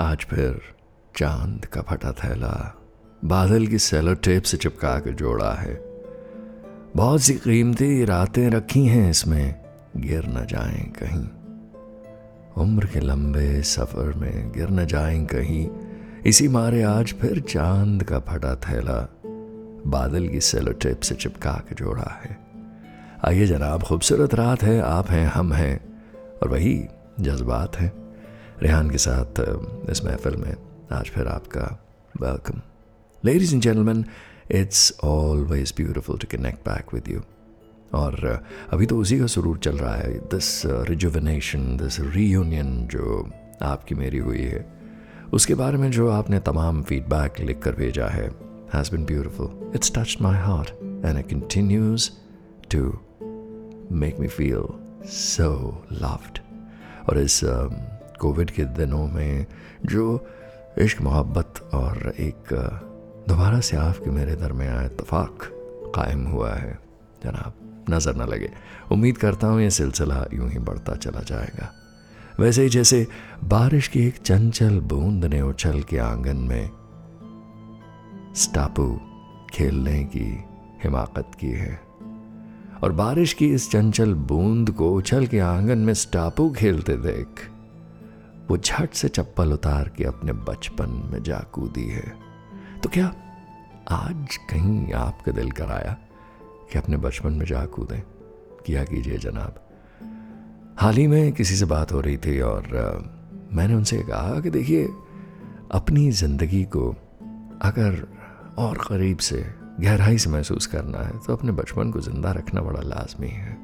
आज फिर चाँद का फटा थैला, बादल की सेलो टेप से चिपका के जोड़ा है। बहुत सी कीमती रातें रखी हैं इसमें, गिर न जाएँ कहीं। उम्र के लंबे सफ़र में गिर न जाएँ कहीं। इसी मारे आज फिर चाँद का फटा थैला, बादल की सेलो टेप से चिपका के जोड़ा है। आइए जनाब, खूबसूरत रात है, आप हैं, हम हैं, और वही जज्बात हैं। रेहान के साथ इस महफिल में आज फिर आपका welcome ladies and gentleman it's always beautiful to connect back with you और अभी तो उसी का सुरूर चल रहा है दिस रिजुवनेशन दिस रीयूनियन जो आपकी मेरी हुई है। उसके बारे में जो आपने तमाम फीडबैक लिख कर भेजा है has been beautiful it's touch my heart and it continues to make me feel so loved और इस कोविड के दिनों में जो इश्क, मोहब्बत और एक, दोबारा से आपके मेरे दरमियान इतफाक कायम हुआ है। जनाब, नज़र न लगे। उम्मीद करता हूँ ये सिलसिला यूँ ही बढ़ता चला जाएगा। वैसे ही जैसे बारिश की एक चंचल बूंद ने उछल के आँगन में स्टापू खेलने की हिमाकत की है। और बारिश की इस चंचल बूंद को उछल के आँगन में स्टापू खेलते देख वो झट से चप्पल उतार के अपने बचपन में जा कूदी है। तो क्या आज कहीं आपका दिल कराया कि अपने बचपन में जा कूदें किया कीजिए जनाब। हाल ही में किसी से बात हो रही थी और मैंने उनसे कहा कि देखिए अपनी ज़िंदगी को अगर और करीब से गहराई से महसूस करना है तो अपने बचपन को ज़िंदा रखना बड़ा लाजमी है।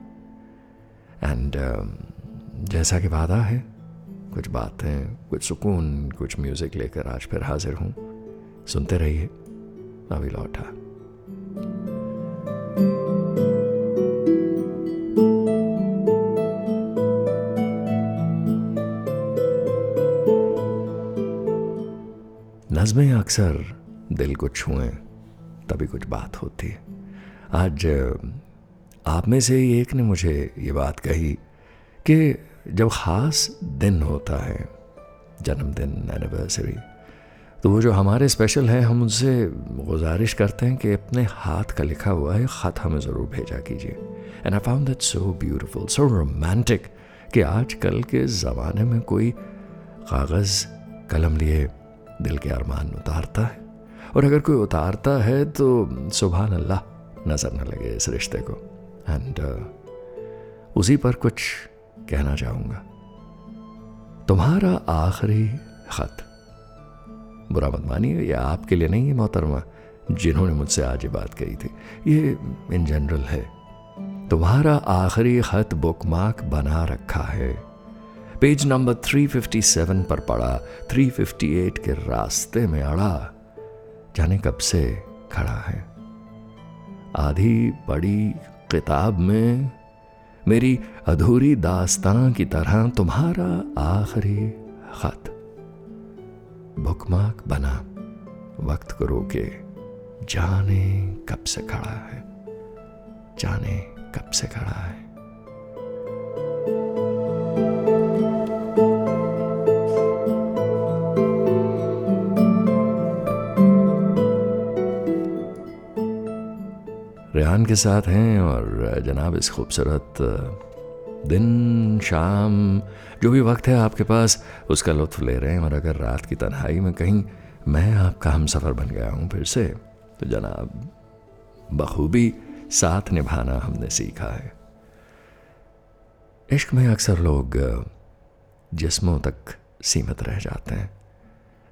एंड uh, जैसा कि वादा है कुछ बातें, कुछ सुकून, कुछ म्यूज़िक लेकर आज फिर हाजिर हूँ। सुनते रहिए। अभी लौटा नज़में अक्सर दिल को छुएँ, तभी कुछ बात होती है। आज आप में से एक ने मुझे ये बात कही कि जब ख़ास दिन होता है जन्मदिन एनिवर्सरी तो वो जो हमारे स्पेशल हैं हम उनसे गुजारिश करते हैं कि अपने हाथ का लिखा हुआ है ख़त हमें ज़रूर भेजा कीजिए। And I found that so beautiful so romantic कि आजकल के ज़माने में कोई कागज़ कलम लिए दिल के अरमान उतारता है। और अगर कोई उतारता है तो सुबह अल्लाह नज़र न लगे इस रिश्ते को। एंड uh, उसी पर कुछ कहना चाहूँगा। तुम्हारा आखिरी खत। बुरा मत मानिए, ये आपके लिए नहीं है मोहतरमा, जिन्होंने मुझसे आज ये बात कही थी। ये इन जनरल है। तुम्हारा आखिरी खत बुकमार्क बना रखा है। पेज नंबर 357 पर पड़ा 358 के रास्ते में अड़ा, जाने कब से खड़ा है। आधी बड़ी किताब में मेरी अधूरी दास्तां की तरह तुम्हारा आखिरी खत। भुकमाक बना, वक्त को रोके, जाने कब से खड़ा है? जाने कब से खड़ा है? रेहान के साथ हैं और जनाब, इस खूबसूरत दिन, शाम, जो भी वक्त है आपके पास, उसका लुत्फ ले रहे हैं। और अगर रात की तन्हाई में कहीं मैं आपका हम सफ़र बन गया हूँ फिर से तो जनाब, बखूबी साथ निभाना हमने सीखा है। इश्क में अक्सर लोग जिस्मों तक सीमित रह जाते हैं।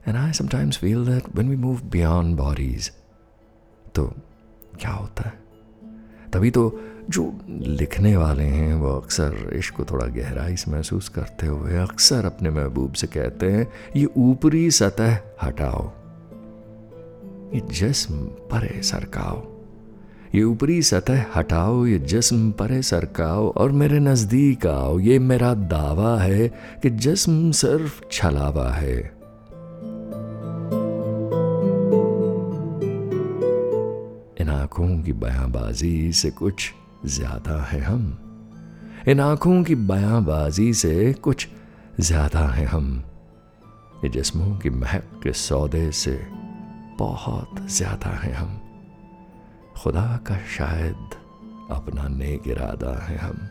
And I sometimes feel that when we move beyond bodies तो क्या होता तभी तो जो लिखने वाले हैं वो अक्सर इश्क को थोड़ा गहराई से महसूस करते हुए अक्सर अपने महबूब से कहते हैं, ये ऊपरी सतह हटाओ। ये जिस्म परे सरकाओ। ये ऊपरी सतह हटाओ, ये जिस्म परे सरकाओ और मेरे नज़दीक आओ। ये मेरा दावा है कि जिस्म सिर्फ़ छलावा है। आँखों की बयाबाजी से कुछ ज़्यादा है हम। इन आँखों की बयानबाजी से कुछ ज़्यादा है हम। ये जिस्मों की महक के सौदे से बहुत ज़्यादा हैं हम। खुदा का शायद अपना नेक इरादा है हम।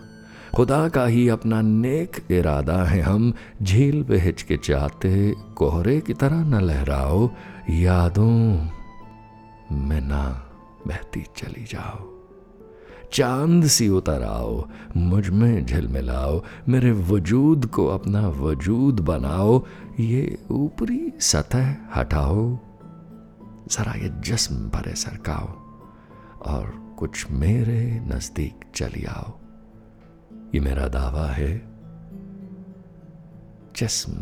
खुदा का ही अपना नेक इरादा है हम। झील पे हिचकिचाते कोहरे की तरह न लहराओ। यादों में ना बहती चली जाओ। चाँद सी उतर आओ मुझमें झिलमिलाओ मेरे वजूद को अपना वजूद बनाओ, ये ऊपरी सतह हटाओ। जरा ये जिस्म भरे सरकाओ और कुछ मेरे नज़दीक चली आओ। ये मेरा दावा है, जिस्म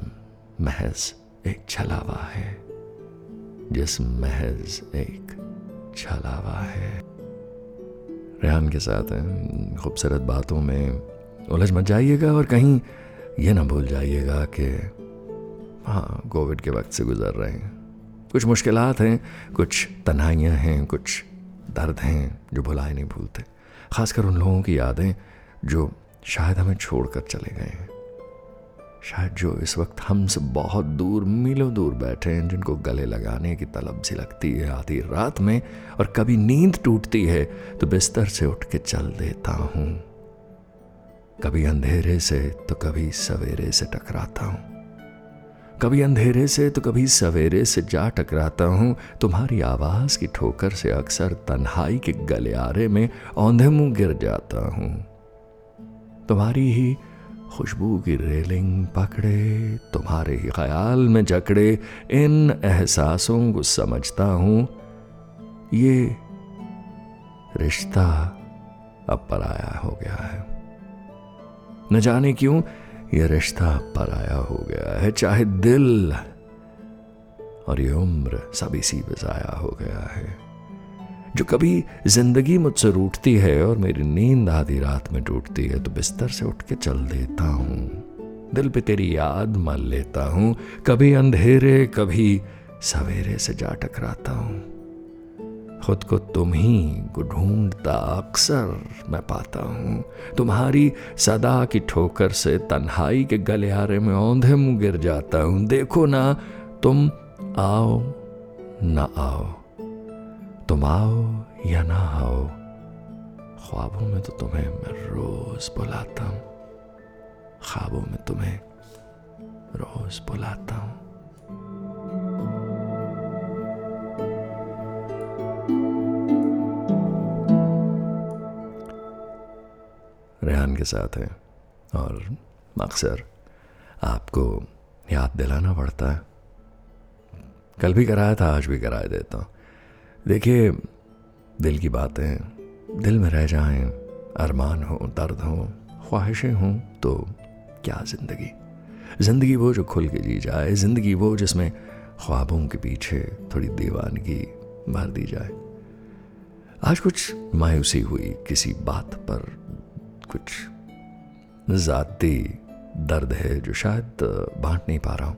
महज एक छलावा है, जिस्म महज एक छलावा है। रेहान के साथ खूबसूरत बातों में उलझ मच जाइएगा और कहीं ये ना भूल जाइएगा कि हाँ कोविड के वक्त से गुजर रहे हैं। कुछ मुश्किल हैं, कुछ तनाइयाँ हैं, कुछ दर्द हैं जो भुलाए नहीं भूलते। खासकर उन लोगों की यादें जो शायद हमें छोड़कर चले गए हैं। शायद जो इस वक्त हमसे बहुत दूर, मीलों दूर बैठे हैं, जिनको गले लगाने की तलब सी लगती है आधी रात में और कभी नींद टूटती है तो बिस्तर से उठ के चल देता हूँ। कभी अंधेरे से तो कभी सवेरे से टकराता हूँ। कभी अंधेरे से तो कभी सवेरे से जा टकराता हूँ। तुम्हारी आवाज़ की ठोकर से अक्सर तन्हाई के गलियारे में औंधे मुँह गिर जाता हूँ। तुम्हारी ही खुशबू की रेलिंग पकड़े, तुम्हारे ही ख्याल में जकड़े, इन एहसासों को समझता हूँ। ये रिश्ता अब पराया हो गया है। न जाने क्यों, ये रिश्ता अब पराया हो गया है, चाहे दिल और ये उम्र सभी सी बजाया हो गया है। जो कभी ज़िंदगी मुझसे रूठती है और मेरी नींद आधी रात में टूटती है तो बिस्तर से उठ के चल देता हूँ। दिल पे तेरी याद मान लेता हूँ। कभी अंधेरे, कभी सवेरे से जा टकराता हूँ। खुद को तुम ही ढूंढता अक्सर मैं पाता हूँ। तुम्हारी सदा की ठोकर से तन्हाई के गलियारे में औंधे मुँह गिर जाता हूँ। देखो ना, तुम आओ, ना आओ। तुम आओ या ना आओ ख्वाबों में तो तुम्हें मैं रोज बुलाता हूँ ख्वाबों में तुम्हें रोज बुलाता हूँ रेहान के साथ है और अक्सर आपको याद दिलाना पड़ता है कल भी कराया था आज भी कराया देता हूँ देखिए, दिल की बातें, दिल में रह जाएँ, अरमान हो, दर्द हो, ख्वाहिशें हों तो क्या ज़िंदगी? ज़िंदगी वो जो खुल के जी जाए, ज़िंदगी वो जिसमें ख्वाबों के पीछे थोड़ी दीवानगी भर दी जाए। आज कुछ मायूसी हुई किसी बात पर, कुछ ज़ाती दर्द है जो शायद बांट नहीं पा रहा हूँ।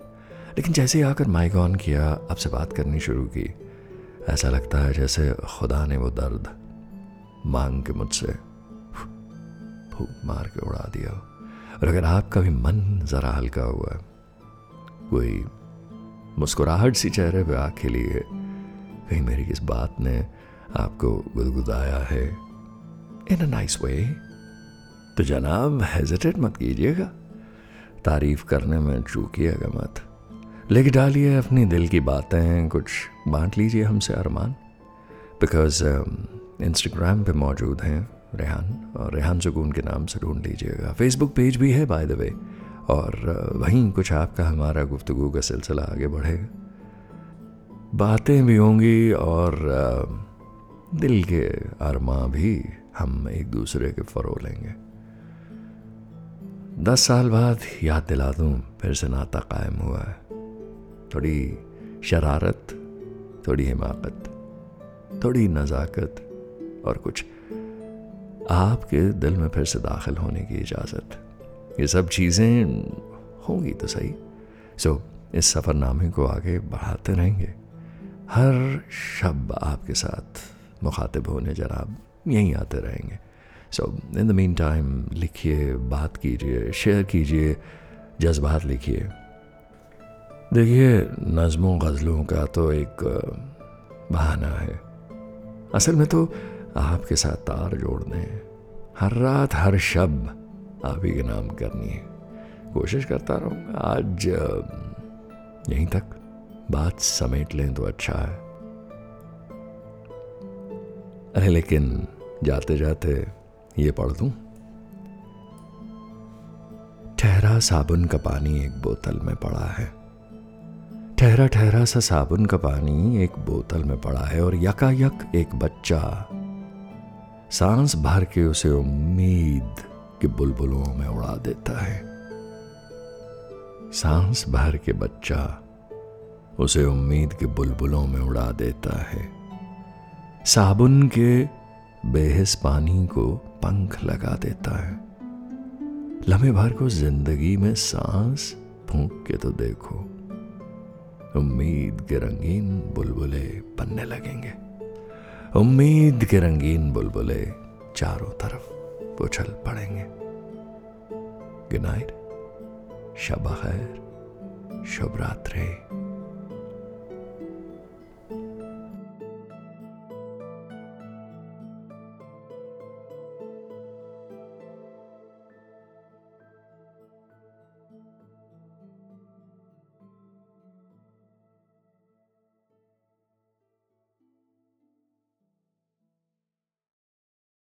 लेकिन जैसे ही आकर माइक ऑन किया, आपसे बात करनी शुरू की ऐसा लगता है जैसे खुदा ने वो दर्द मांग के मुझसे फूक मार के उड़ा दिया और अगर आपका भी मन ज़रा हल्का हुआ, कोई मुस्कुराहट सी चेहरे पे आँख खिली है, कहीं मेरी किस बात ने आपको गुदगुदाया है इन अ नाइस वे तो जनाब हेजिटेट मत कीजिएगा। तारीफ़ करने में चूकिएगा मत। लिख डालिए अपनी दिल की बातें कुछ बांट लीजिए हमसे अरमान। बिकॉज़ इंस्टाग्राम पे मौजूद हैं रेहान और रेहान सुकून के नाम से ढूंढ लीजिएगा। फेसबुक पेज भी है बाय द वे और uh, वहीं कुछ आपका हमारा गुफ्तगु का सिलसिला आगे बढ़ेगा बातें भी होंगी और uh, दिल के अरमा भी हम एक दूसरे के फरो लेंगे। दस साल बाद याद दिला दूँ फिर से नाता कायम हुआ है। थोड़ी शरारत थोड़ी हिमाकत थोड़ी नज़ाकत और कुछ। आपके दिल में फिर से दाखिल होने की इजाज़त। ये सब चीज़ें होंगी तो सही। सो so, इस सफ़रनामे को आगे बढ़ाते रहेंगे। हर शब आपके साथ मुखातिब होने जनाब यहीं आते रहेंगे। So in the mean time लिखिए बात कीजिए शेयर कीजिए जज्बात लिखिए। देखिए, नज़मों गज़लों का तो एक बहाना है। असल में तो आपके साथ तार जोड़ने हर रात हर शब आप ही के नाम करनी है। कोशिश करता रहूँगा आज यहीं तक। बात समेट लें तो अच्छा है। अरे, लेकिन जाते जाते ये पढ़ दूँ? ठहरा साबुन का पानी एक बोतल में पड़ा है। ठहरा ठहरा सा साबुन का पानी एक बोतल में पड़ा है और यकायक एक बच्चा सांस भर के उसे उम्मीद के बुलबुलों में उड़ा देता है। सांस भर के बच्चा उसे उम्मीद के बुलबुलों में उड़ा देता है। साबुन के बेहस पानी को पंख लगा देता है। लम्हे भर को ज़िंदगी में सांस फूंक के तो देखो। उम्मीद के रंगीन बुलबुले बनने लगेंगे। उम्मीद के रंगीन बुलबुले चारों तरफ़ उछल पड़ेंगे। गुड नाइट, शब खैर शुभ रात्रि।